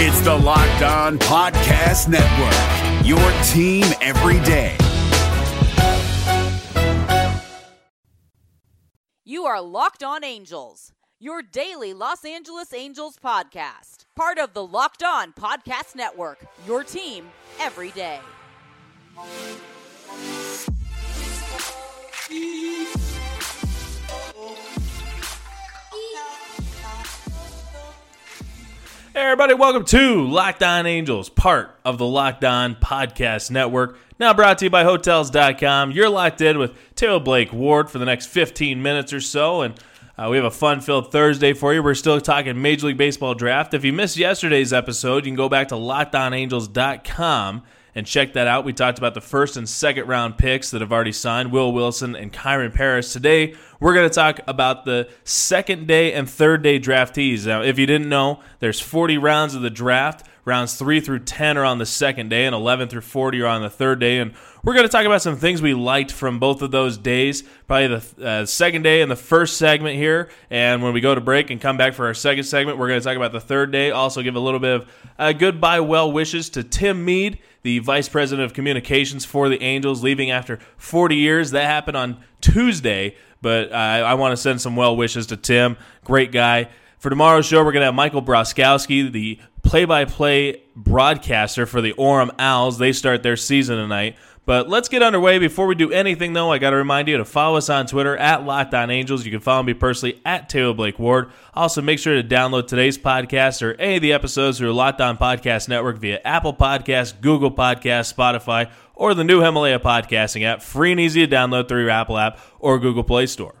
It's the Locked On Podcast Network, your team every day. You are Locked On Angels, your daily Los Angeles Angels podcast. Part of the Locked On Podcast Network, your team every day. Hey, everybody, welcome to Locked On Angels, part of the Locked On Podcast Network. Now brought to you by Hotels.com. You're locked in with Taylor Blake Ward for the next 15 minutes or so. And uh, we have a fun filled Thursday for you. We're still talking Major League Baseball draft. If you missed yesterday's episode, you can go back to LockedOnAngels.com and check that out. We talked about the first and second round picks that have already signed Will Wilson and Kyren Paris. Today, we're going to talk about the second day and third day draftees. Now, if you didn't know, there's 40 rounds of the draft. Rounds 3 through 10 are on the second day, and 11 through 40 are on the third day. And we're going to talk about some things we liked from both of those days. Probably the uh, second day and the first segment here. And when we go to break and come back for our second segment, we're going to talk about the third day. Also, give a little bit of uh, goodbye well wishes to Tim Mead, the Vice President of Communications for the Angels, leaving after 40 years. That happened on Tuesday, but uh, I want to send some well wishes to Tim. Great guy. For tomorrow's show, we're going to have Michael Broskowski, the play by play broadcaster for the Orem Owls. They start their season tonight. But let's get underway. Before we do anything, though, I got to remind you to follow us on Twitter at Locked Angels. You can follow me personally at Taylor Blake Ward. Also, make sure to download today's podcast or any of the episodes through Locked On Podcast Network via Apple Podcasts, Google Podcasts, Spotify, or the new Himalaya podcasting app. Free and easy to download through your Apple app or Google Play Store.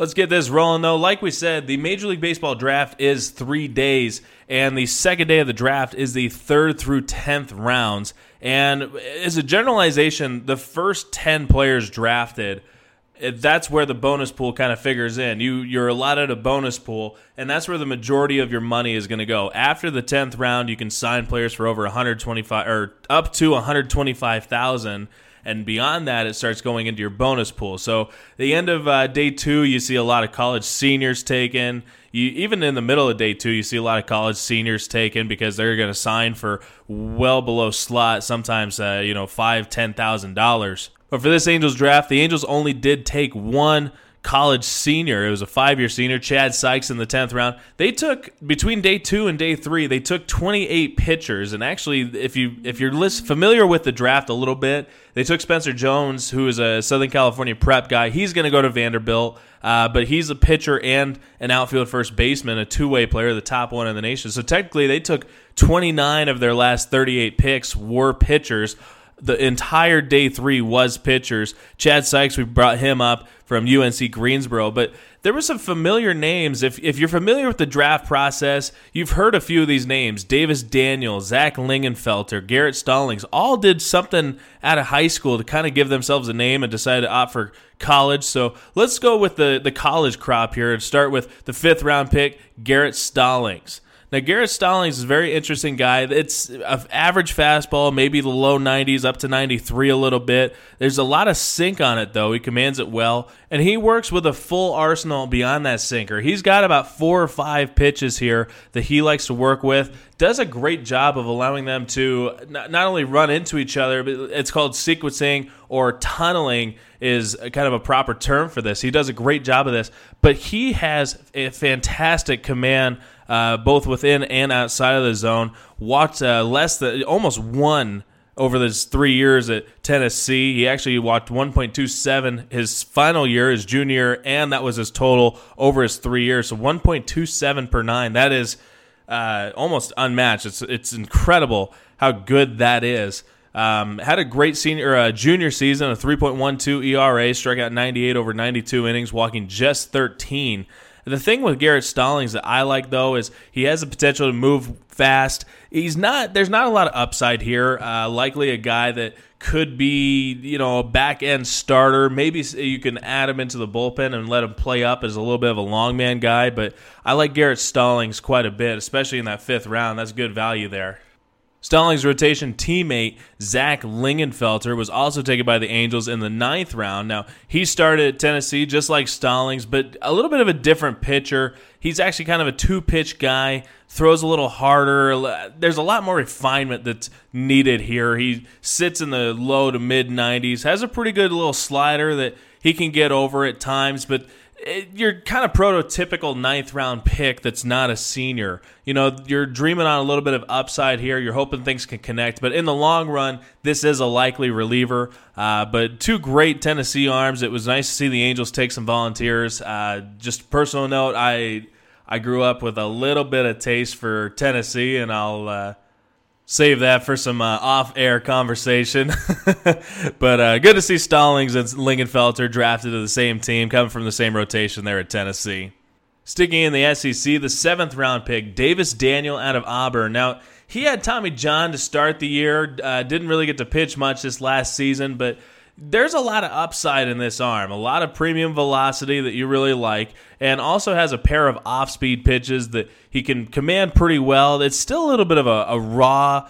Let's get this rolling, though. Like we said, the Major League Baseball draft is three days, and the second day of the draft is the third through 10th rounds. And as a generalization, the first 10 players drafted, eh, that's where the bonus pool kind of figures in. You, you're allotted a bonus pool, and that's where the majority of your money is going to go. After the 10th round, you can sign players for over 125 or up to 125,000 and beyond that it starts going into your bonus pool. So the end of uh, day two you see a lot of college seniors taken. You even in the middle of day two you see a lot of college seniors taken because they're going to sign for well below slot sometimes uh, you know five ten thousand dollars. But for this angels draft the angels only did take one college senior. It was a five year senior, Chad Sykes in the 10th round. They took between day two and day three, they took 28 pitchers. And actually, if you if you're list, familiar with the draft a little bit, they took Spencer Jones, who is a Southern California prep guy. He's going to go to Vanderbilt, uh, but he's a pitcher and an outfield first baseman, a two way player, the top one in the nation. So technically, they took 29 of their last 38 picks were pitchers the entire day three was pitchers. Chad Sykes, we brought him up from UNC Greensboro, but there were some familiar names. If, if you're familiar with the draft process, you've heard a few of these names. Davis Daniels, Zach Linginfelter, Garrett Stallings, all did something out of high school to kind of give themselves a name and decided to opt for college. So let's go with the, the college crop here and start with the fifth round pick, Garrett Stallings. Now, Garrett Stallings is a very interesting guy. It's an average fastball, maybe the low 90s up to 93 a little bit. There's a lot of sink on it, though. He commands it well, and he works with a full arsenal beyond that sinker. He's got about four or five pitches here that he likes to work with. Does a great job of allowing them to not only run into each other, but it's called sequencing or tunneling is kind of a proper term for this. He does a great job of this, but he has a fantastic command uh, both within and outside of the zone. Walked uh, less than almost one over those three years at Tennessee. He actually walked 1.27 his final year, his junior, and that was his total over his three years. So 1.27 per nine. That is uh, almost unmatched. It's it's incredible how good that is. Um, had a great senior uh, junior season, a 3.12 ERA, struck out 98 over 92 innings, walking just 13. The thing with Garrett Stallings that I like though is he has the potential to move fast. He's not. There's not a lot of upside here. Uh, likely a guy that could be, you know, a back end starter. Maybe you can add him into the bullpen and let him play up as a little bit of a long man guy. But I like Garrett Stallings quite a bit, especially in that fifth round. That's good value there. Stallings' rotation teammate Zach Linginfelter was also taken by the Angels in the ninth round. Now, he started at Tennessee just like Stallings, but a little bit of a different pitcher. He's actually kind of a two pitch guy, throws a little harder. There's a lot more refinement that's needed here. He sits in the low to mid 90s, has a pretty good little slider that he can get over at times, but you're kind of prototypical ninth round pick that's not a senior. You know, you're dreaming on a little bit of upside here. You're hoping things can connect, but in the long run, this is a likely reliever. Uh, but two great Tennessee arms. It was nice to see the Angels take some volunteers. Uh, just personal note, I I grew up with a little bit of taste for Tennessee, and I'll. Uh, save that for some uh, off-air conversation. but uh, good to see Stallings and Linginfelter drafted to the same team, coming from the same rotation there at Tennessee. Sticking in the SEC, the seventh round pick, Davis Daniel out of Auburn. Now, he had Tommy John to start the year, uh, didn't really get to pitch much this last season, but there's a lot of upside in this arm, a lot of premium velocity that you really like, and also has a pair of off speed pitches that he can command pretty well. It's still a little bit of a, a raw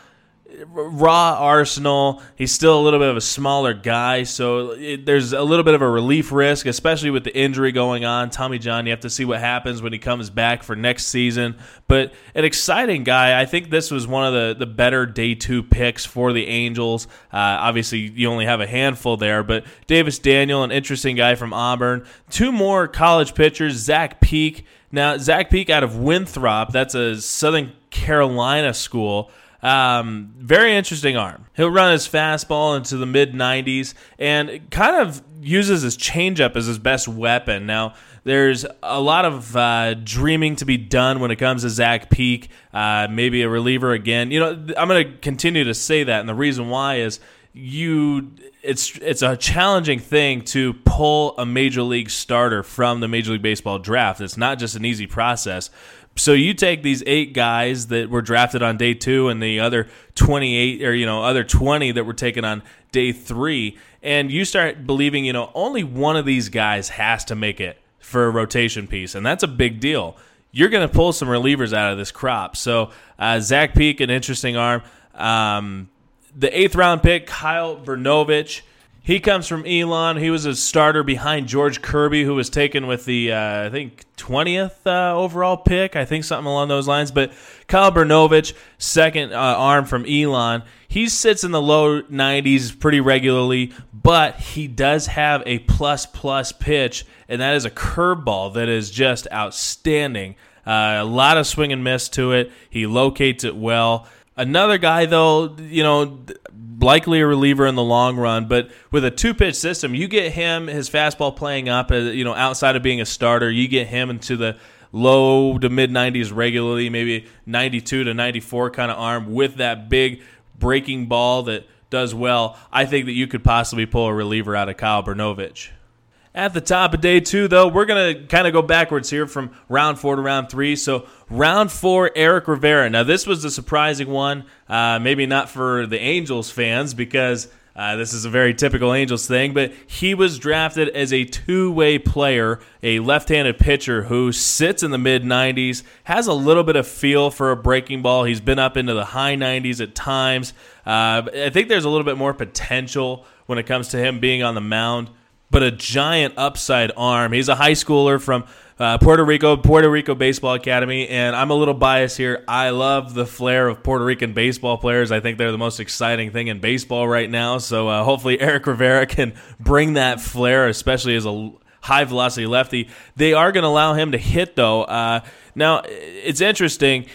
raw arsenal. He's still a little bit of a smaller guy, so it, there's a little bit of a relief risk, especially with the injury going on. Tommy John, you have to see what happens when he comes back for next season. But an exciting guy. I think this was one of the, the better day two picks for the Angels. Uh, obviously, you only have a handful there, but Davis Daniel, an interesting guy from Auburn. Two more college pitchers, Zach Peek. Now, Zach Peek out of Winthrop, that's a Southern Carolina school. Um, very interesting arm. He'll run his fastball into the mid 90s and kind of uses his changeup as his best weapon. Now, there's a lot of uh, dreaming to be done when it comes to Zach Peek, uh, maybe a reliever again. You know, I'm going to continue to say that, and the reason why is you it's it's a challenging thing to pull a major league starter from the Major League Baseball draft. It's not just an easy process. So you take these eight guys that were drafted on day two and the other 28 or, you know, other 20 that were taken on day three, and you start believing, you know, only one of these guys has to make it for a rotation piece. And that's a big deal. You're going to pull some relievers out of this crop. So uh, Zach Peek, an interesting arm. Um, the eighth round pick, Kyle Brnovich he comes from Elon. He was a starter behind George Kirby, who was taken with the uh, I think twentieth uh, overall pick. I think something along those lines. But Kyle Brnovich, second uh, arm from Elon, he sits in the low nineties pretty regularly, but he does have a plus plus pitch, and that is a curveball that is just outstanding. Uh, a lot of swing and miss to it. He locates it well. Another guy, though, you know, likely a reliever in the long run, but with a two pitch system, you get him his fastball playing up, uh, you know, outside of being a starter, you get him into the low to mid 90s regularly, maybe 92 to 94 kind of arm with that big breaking ball that does well. I think that you could possibly pull a reliever out of Kyle Brnovich. At the top of day two, though, we're going to kind of go backwards here from round four to round three. So, round four, Erik Rivera. Now, this was a surprising one. Uh, maybe not for the Angels fans because uh, this is a very typical Angels thing, but he was drafted as a two way player, a left handed pitcher who sits in the mid 90s, has a little bit of feel for a breaking ball. He's been up into the high 90s at times. Uh, I think there's a little bit more potential when it comes to him being on the mound but a giant upside arm. He's a high schooler from uh, Puerto Rico, Puerto Rico Baseball Academy, and I'm a little biased here. I love the flair of Puerto Rican baseball players. I think they're the most exciting thing in baseball right now. So uh, hopefully Erik Rivera can bring that flair, especially as a high velocity lefty. They are going to allow him to hit though. Uh, now it's interesting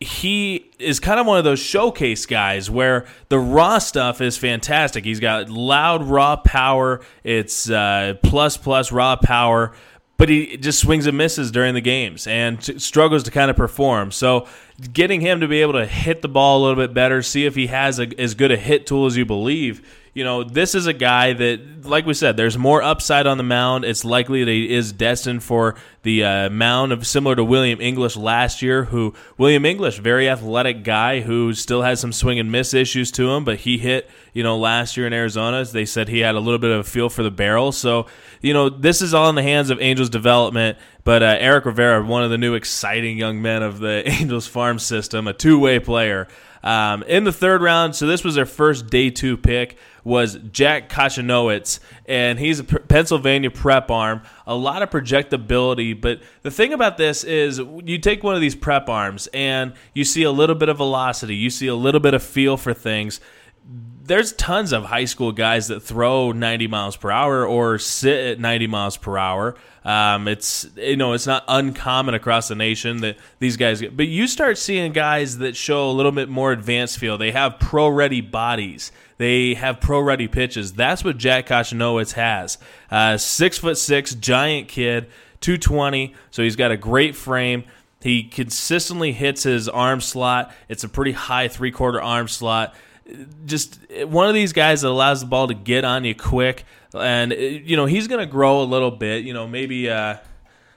he is kind of one of those showcase guys where the raw stuff is fantastic. He's got loud raw power. It's uh, plus plus raw power, but he just swings and misses during the games and t- struggles to kind of perform. So getting him to be able to hit the ball a little bit better, see if he has a, as good a hit tool as you believe you know, this is a guy that, like we said, there's more upside on the mound. It's likely that he is destined for the uh, mound of similar to William English last year. Who William English, very athletic guy who still has some swing and miss issues to him, but he hit you know last year in Arizona. They said he had a little bit of a feel for the barrel. So you know, this is all in the hands of Angels development. But uh, Erik Rivera, one of the new exciting young men of the Angels farm system, a two way player. Um, in the third round, so this was their first day two pick, was Jack Kochanowicz, and he's a Pennsylvania prep arm. A lot of projectability, but the thing about this is you take one of these prep arms and you see a little bit of velocity, you see a little bit of feel for things there's tons of high school guys that throw 90 miles per hour or sit at 90 miles per hour. Um, it's you know it's not uncommon across the nation that these guys get, but you start seeing guys that show a little bit more advanced feel. They have pro ready bodies. They have pro ready pitches. That's what Jack Kochanowicz has. Uh, six foot six, giant kid, 220. So he's got a great frame. He consistently hits his arm slot. It's a pretty high three quarter arm slot just one of these guys that allows the ball to get on you quick. And, you know, he's going to grow a little bit. You know, maybe uh,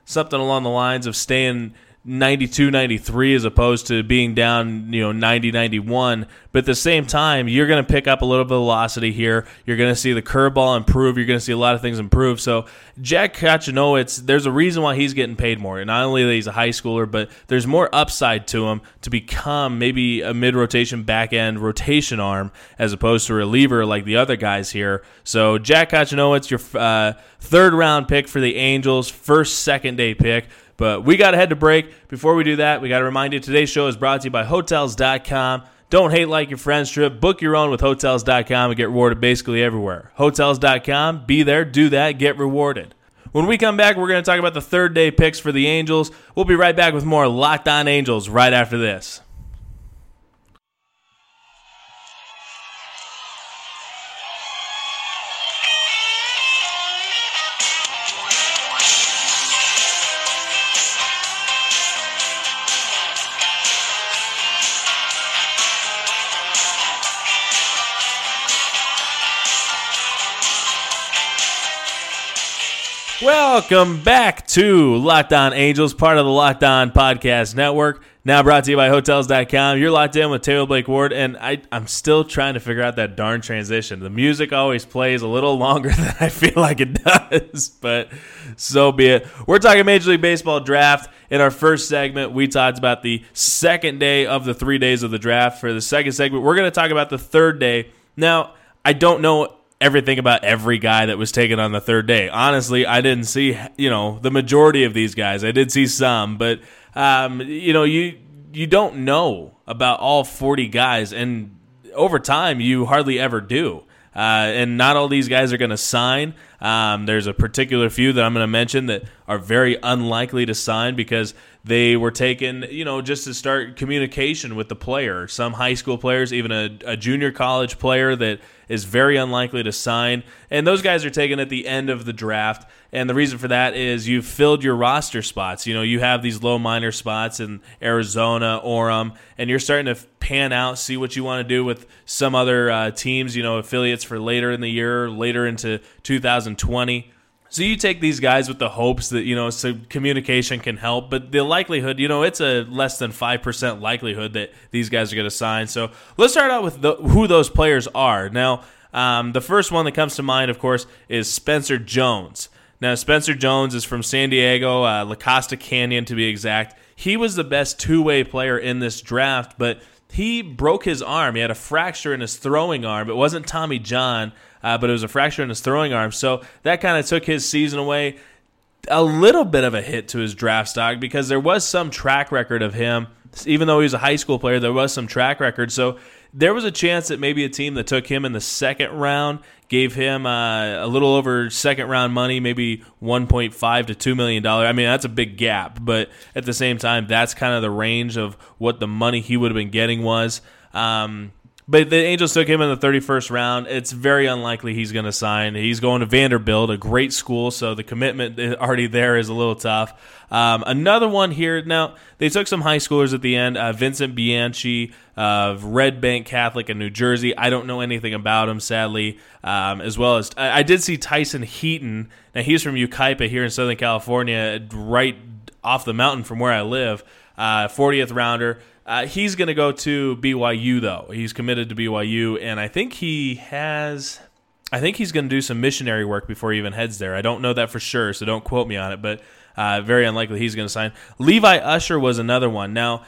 something along the lines of staying 92 93 as opposed to being down you know 90 91 but at the same time you're going to pick up a little bit of velocity here. You're going to see the curveball improve. You're going to see a lot of things improve. So jack Kochanowicz, there's a reason why he's getting paid more. And not only that he's a high schooler but there's more upside to him to become maybe a mid rotation back end rotation arm as opposed to a reliever like the other guys here. So jack Kochanowicz, your uh, third round pick for the angels first second day pick but we got to head to break. Before we do that, we got to remind you today's show is brought to you by Hotels.com. Don't hate like your friend's trip. Book your own with Hotels.com and get rewarded basically everywhere. Hotels.com, be there, do that, get rewarded. When we come back, we're going to talk about the third day picks for the Angels. We'll be right back with more Locked On Angels right after this. Welcome back to Locked On Angels, part of the Locked On Podcast Network. Now brought to you by Hotels.com. You're locked in with Taylor Blake Ward, and I, I'm still trying to figure out that darn transition. The music always plays a little longer than I feel like it does, but so be it. We're talking Major League Baseball draft. In our first segment, we talked about the second day of the three days of the draft. For the second segment, we're going to talk about the third day. Now, I don't know everything about every guy that was taken on the third day. Honestly, I didn't see, you know, the majority of these guys. I did see some, but um, you know, you you don't know about all 40 guys and over time you hardly ever do. Uh, and not all these guys are going to sign. Um, there's a particular few that I'm going to mention that are very unlikely to sign because they were taken, you know, just to start communication with the player. Some high school players, even a, a junior college player that is very unlikely to sign. And those guys are taken at the end of the draft. And the reason for that is you've filled your roster spots. You know, you have these low minor spots in Arizona, Orem, and you're starting to pan out, see what you want to do with some other uh, teams, you know, affiliates for later in the year, later into 2020. So you take these guys with the hopes that you know so communication can help, but the likelihood, you know, it's a less than five percent likelihood that these guys are going to sign. So let's start out with the, who those players are. Now, um, the first one that comes to mind, of course, is Spencer Jones. Now, Spencer Jones is from San Diego, uh, La Costa Canyon to be exact. He was the best two-way player in this draft, but he broke his arm. He had a fracture in his throwing arm. It wasn't Tommy John uh, but it was a fracture in his throwing arm. So that kind of took his season away. A little bit of a hit to his draft stock because there was some track record of him. Even though he was a high school player, there was some track record. So there was a chance that maybe a team that took him in the second round gave him uh, a little over second round money, maybe 1.5 to 2 million dollar. I mean, that's a big gap, but at the same time, that's kind of the range of what the money he would have been getting was. Um, but the Angels took him in the 31st round. It's very unlikely he's going to sign. He's going to Vanderbilt, a great school, so the commitment already there is a little tough. Um, another one here. Now, they took some high schoolers at the end. Uh, Vincent Bianchi of Red Bank Catholic in New Jersey. I don't know anything about him, sadly. Um, as well as I, I, did see Tyson Heaton. Now, he's from Yucaipa here in Southern California, right off the mountain from where I live. Uh, 40th rounder. Uh, he's going to go to BYU though. He's committed to BYU, and I think he has. I think he's going to do some missionary work before he even heads there. I don't know that for sure, so don't quote me on it. But Uh, very unlikely he's going to sign. Levi Usher was another one. Now,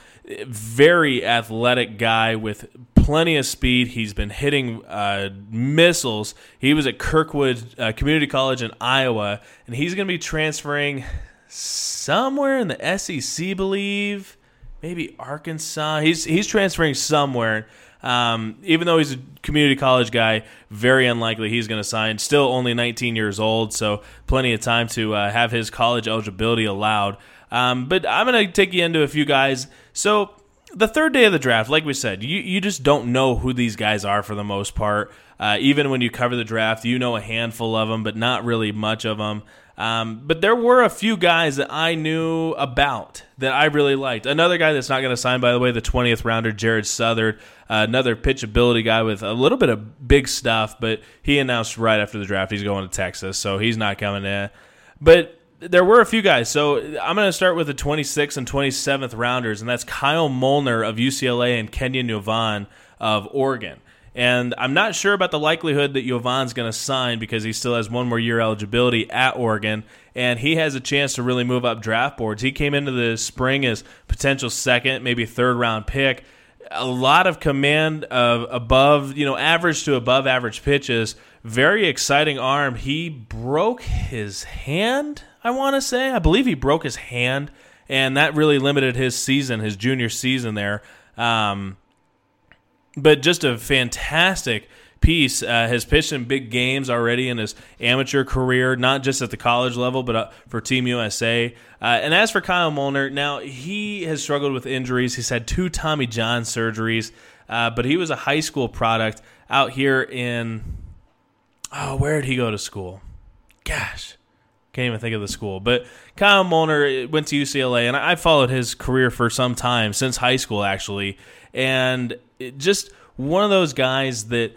very athletic guy with plenty of speed. He's been hitting uh, missiles. He was at Kirkwood uh, Community College in Iowa, and he's going to be transferring somewhere in the SEC, believe maybe Arkansas. He's he's transferring somewhere. Um, even though he's a community college guy, very unlikely he's going to sign. Still only 19 years old, so plenty of time to uh, have his college eligibility allowed. Um, but I'm going to take you into a few guys. So the third day of the draft, like we said, you, you just don't know who these guys are for the most part. Uh, even when you cover the draft, you know a handful of them, but not really much of them. Um, but there were a few guys that I knew about that I really liked. Another guy that's not going to sign, by the way, the 20th rounder, Jared Southard, uh, another pitchability guy with a little bit of big stuff, but he announced right after the draft he's going to Texas, so he's not coming in. But there were a few guys. So I'm going to start with the 26th and 27th rounders, and that's Kyle Molnar of UCLA and Kenyon Yovan of Oregon. And I'm not sure about the likelihood that Yovan's going to sign because he still has one more year eligibility at Oregon, and he has a chance to really move up draft boards. He came into the spring as potential second, maybe third round pick. A lot of command of above, you know, average to above average pitches. Very exciting arm. He broke his hand, I want to say. I believe he broke his hand, and that really limited his season, his junior season there. Um, but just a fantastic piece. Uh, has pitched in big games already in his amateur career, not just at the college level, but uh, for Team USA. Uh, and as for Kyle Molnar, now he has struggled with injuries. He's had two Tommy John surgeries, uh, but he was a high school product out here in. Oh, where did he go to school? Gosh. Can't even think of the school. But Kyle Molnar went to UCLA, and I followed his career for some time, since high school, actually. And just one of those guys that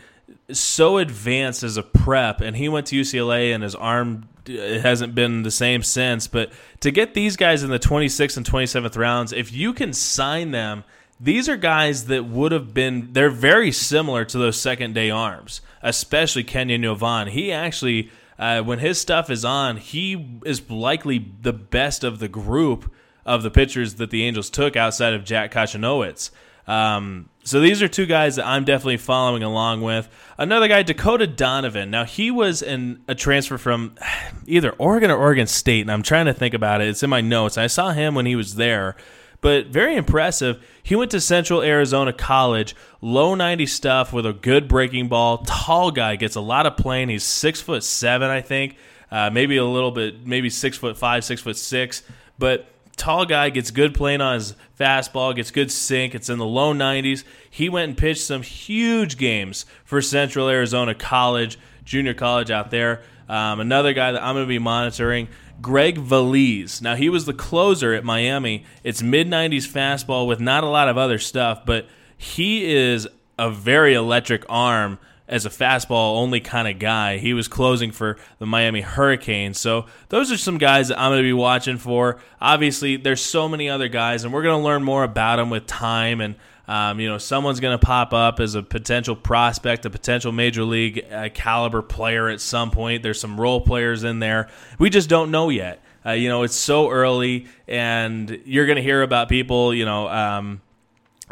so advanced as a prep, and he went to UCLA, and his arm hasn't been the same since. But to get these guys in the 26th and 27th rounds, if you can sign them, these are guys that would have been, they're very similar to those second day arms, especially Kenyon Yovan. He actually, uh, when his stuff is on, he is likely the best of the group of the pitchers that the Angels took outside of Jack Kochanowicz. Um, so these are two guys that I'm definitely following along with. Another guy, Dakota Donovan. Now he was in a transfer from either Oregon or Oregon State, and I'm trying to think about it. It's in my notes. I saw him when he was there, but very impressive. He went to Central Arizona College, low 90 stuff with a good breaking ball. Tall guy, gets a lot of playing. He's six foot seven, I think, uh, maybe a little bit, maybe six foot five, six foot six, but tall guy gets good playing on his fastball, gets good sink. It's in the low 90s. He went and pitched some huge games for Central Arizona College, junior college out there. Um, another guy that I'm going to be monitoring, Greg Veliz. Now, he was the closer at Miami. It's mid 90s fastball with not a lot of other stuff, but he is a very electric arm as a fastball only kind of guy. He was closing for the Miami Hurricanes. So those are some guys that I'm going to be watching for. Obviously, there's so many other guys, and we're going to learn more about them with time. And um, you know, someone's going to pop up as a potential prospect, a potential major league uh, caliber player at some point. There's some role players in there. We just don't know yet. Uh, you know, it's so early, and you're going to hear about people. You know, um,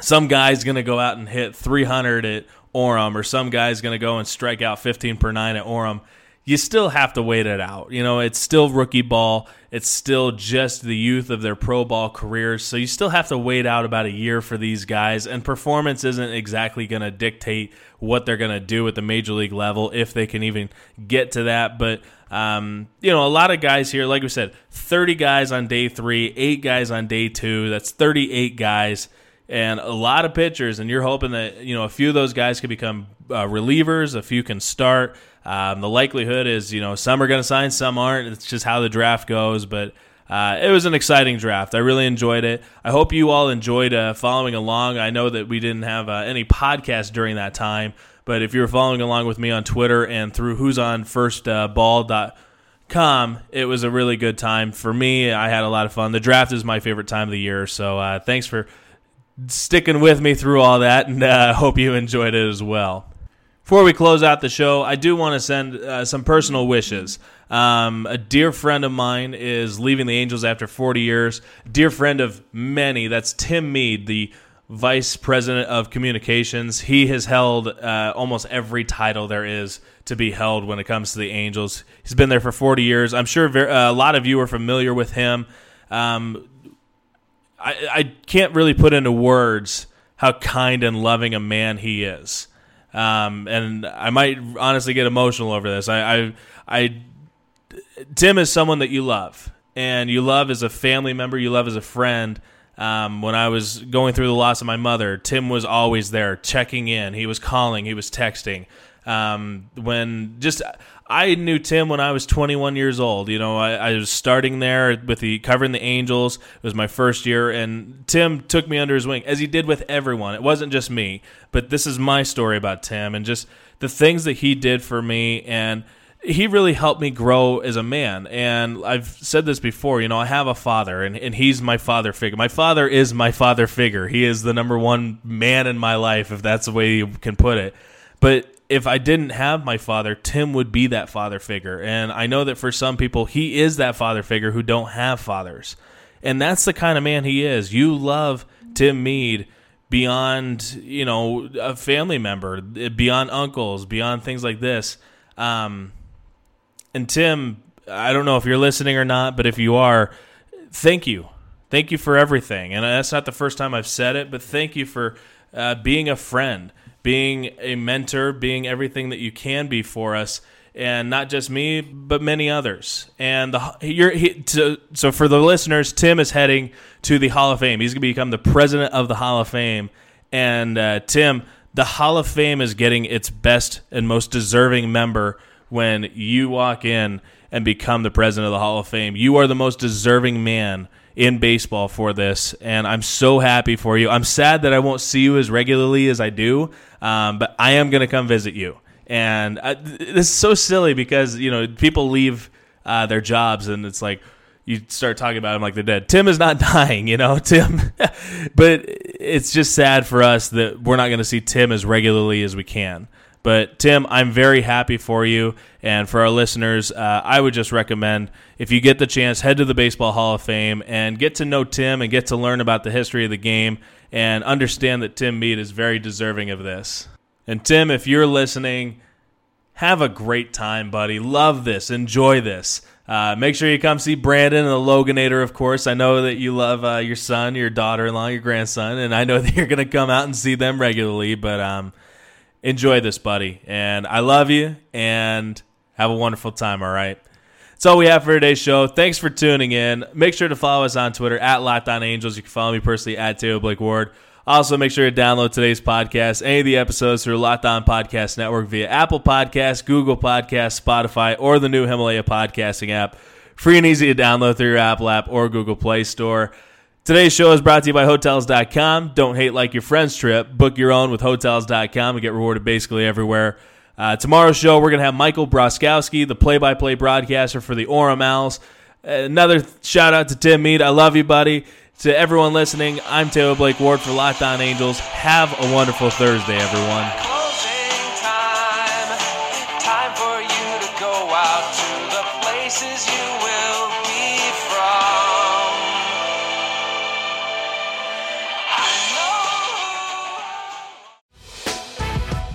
some guy's going to go out and hit 300 at Orem or some guy's going to go and strike out 15 per nine at Orem, you still have to wait it out. You know, it's still rookie ball. It's still just the youth of their pro ball careers. So you still have to wait out about a year for these guys. And performance isn't exactly going to dictate what they're going to do at the major league level if they can even get to that. But, um, you know, a lot of guys here, like we said, 30 guys on day three, eight guys on day two. That's 38 guys and a lot of pitchers, and you're hoping that you know a few of those guys can become uh, relievers, a few can start. Um, the likelihood is, you know, some are going to sign, some aren't. It's just how the draft goes, but. Uh, it was an exciting draft. I really enjoyed it. I hope you all enjoyed uh, following along. I know that we didn't have uh, any podcast during that time, but if you were following along with me on Twitter and through who's on first uh, ball.com, it was a really good time for me. I had a lot of fun. The draft is my favorite time of the year, so uh, thanks for sticking with me through all that, and uh, hope you enjoyed it as well. Before we close out the show, I do want to send uh, some personal wishes. Um, a dear friend of mine is leaving the Angels after 40 years. Dear friend of many, that's Tim Mead, the vice president of communications. He has held uh, almost every title there is to be held when it comes to the Angels. He's been there for 40 years. I'm sure uh, a lot of you are familiar with him. Um, I, I can't really put into words how kind and loving a man he is. Um, and I might honestly get emotional over this. I, I, I, Tim is someone that you love, and you love as a family member, you love as a friend. Um, when I was going through the loss of my mother, Tim was always there, checking in. He was calling, he was texting. Um, when just I knew Tim when I was 21 years old. You know, I, I, was starting there with the covering the Angels. It was my first year, and Tim took me under his wing as he did with everyone. It wasn't just me, but this is my story about Tim and just the things that he did for me and he really helped me grow as a man. And I've said this before, you know, I have a father and, and he's my father figure. My father is my father figure. He is the number one man in my life, if that's the way you can put it. But if I didn't have my father, Tim would be that father figure. And I know that for some people, he is that father figure who don't have fathers. And that's the kind of man he is. You love Tim Mead beyond, you know, a family member, beyond uncles, beyond things like this. Um, and Tim, I don't know if you're listening or not, but if you are, thank you. Thank you for everything. And that's not the first time I've said it, but thank you for uh, being a friend being a mentor, being everything that you can be for us, and not just me, but many others. And the you're he, to, so for the listeners, Tim is heading to the Hall of Fame. He's going to become the president of the Hall of Fame. And uh, Tim, the Hall of Fame is getting its best and most deserving member when you walk in and become the president of the Hall of Fame. You are the most deserving man in baseball for this, and I'm so happy for you. I'm sad that I won't see you as regularly as I do, um, but I am going to come visit you. And I, this is so silly because you know people leave uh, their jobs, and it's like you start talking about them like they're dead. Tim is not dying, you know, Tim. but it's just sad for us that we're not going to see Tim as regularly as we can. But Tim, I'm very happy for you. And for our listeners, uh, I would just recommend if you get the chance, head to the Baseball Hall of Fame and get to know Tim and get to learn about the history of the game and understand that Tim Mead is very deserving of this. And Tim, if you're listening, have a great time, buddy. Love this. Enjoy this. Uh, make sure you come see Brandon and the Loganator, of course. I know that you love uh, your son, your daughter in law, your grandson, and I know that you're going to come out and see them regularly. But um, enjoy this, buddy. And I love you and have a wonderful time, all right? That's all we have for today's show. Thanks for tuning in. Make sure to follow us on Twitter at Locked Angels. You can follow me personally at Taylor Blake Ward. Also, make sure to download today's podcast, any of the episodes through Locked Podcast Network via Apple Podcasts, Google Podcasts, Spotify, or the new Himalaya podcasting app. Free and easy to download through your Apple app or Google Play Store. Today's show is brought to you by Hotels.com. Don't hate like your friend's trip. Book your own with Hotels.com and get rewarded basically everywhere. Uh, tomorrow's show, we're going to have Michael Broskowski, the play by play broadcaster for the Orem Owls. Another shout out to Tim Mead. I love you, buddy. To everyone listening, I'm Taylor Blake Ward for Locked On Angels. Have a wonderful Thursday, everyone.